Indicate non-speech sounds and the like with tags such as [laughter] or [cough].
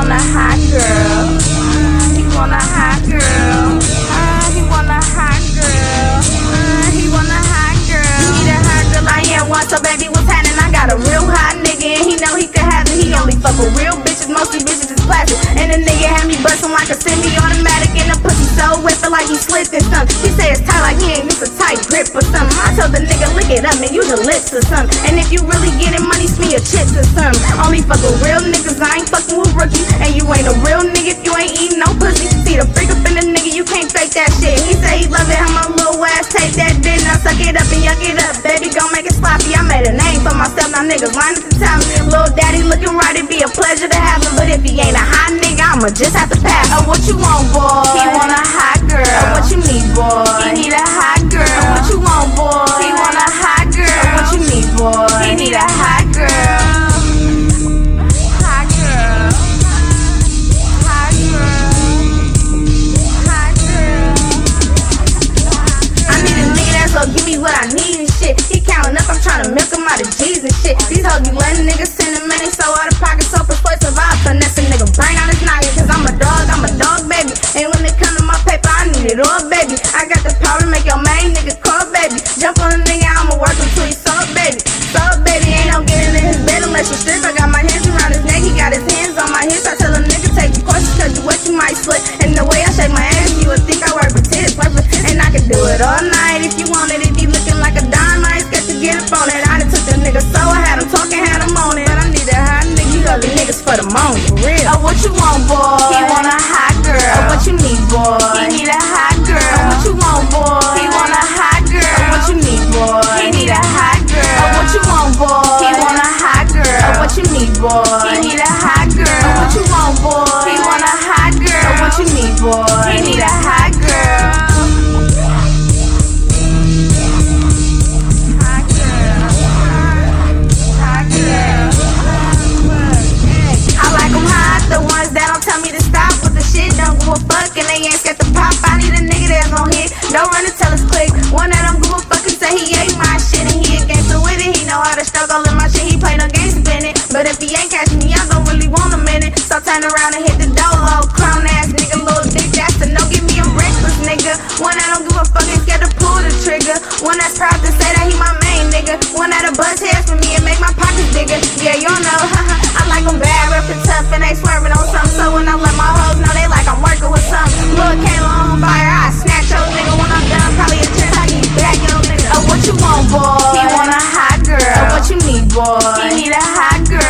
want a hot girl. He want a hot girl. He want a hot girl. He want a hot girl. Need a hot girl. I am one, so baby, what's happening? I got a real hot nigga, and he know he could have it. He only fuck with real bitches, mostly bitches is plastic. And the nigga had me bustin' like a semi-automatic, and the pussy so wet, like he slipped in something. He say it's tight like he ain't used a tight grip or something. I told the nigga lick it up and use your lips or something. And if you really getting money, smear your chips or something. Only fuck with real niggas, now niggas up to tell me. Little daddy looking right, it'd be a pleasure to have him. But if he ain't a hot nigga, I'ma just have to pass. Oh, what you want, boy? He want a hot girl. Oh, what you need, boy? He need a hot girl. Oh, what you want, boy? He want a hot girl. Oh, what you need, boy? He need a hot girl. Hot girl. Hot girl. Hot girl. I need a nigga that's give me what I need and shit. He counting up, I'm trying to milk him out of shit. These hoes be letting niggas send him money so out of pocket, so persuasive. I finesse a nigga brain out his noggin, cause I'm a dog, I'm a dog, baby. And when it come to my paper, I need it all, baby. I got the power to make your main nigga call, baby. Jump on a nigga, I'ma work till he soft, baby. Soft, baby, ain't no getting in his bed unless you strip. I got my hands around his neck, he got his hands on my hips. I tell a nigga, take the course, cause you what you might slip. For the moment, for real. Oh, what you want, boy? He they ain't got the pop. I need a nigga that's gon' hit. No running tell us quick. One of them Google fuckers say he ain't my shit and he a gangster with it. He know how to struggle in my shit. He play no games in it. But if he ain't catchin' me, I don't really want a minute. So turn around and hit the dolo. Clown ass nigga, little dick, ass. the no. Give me a reckless nigga. One I don't give a fuck, and scared to pull the trigger. One that's proud to say that he my main nigga. One that'll buzz heads for me and make my pockets bigger. Yeah, you know, [laughs] I like them bad, and tough, and they swerving on something. hot girl.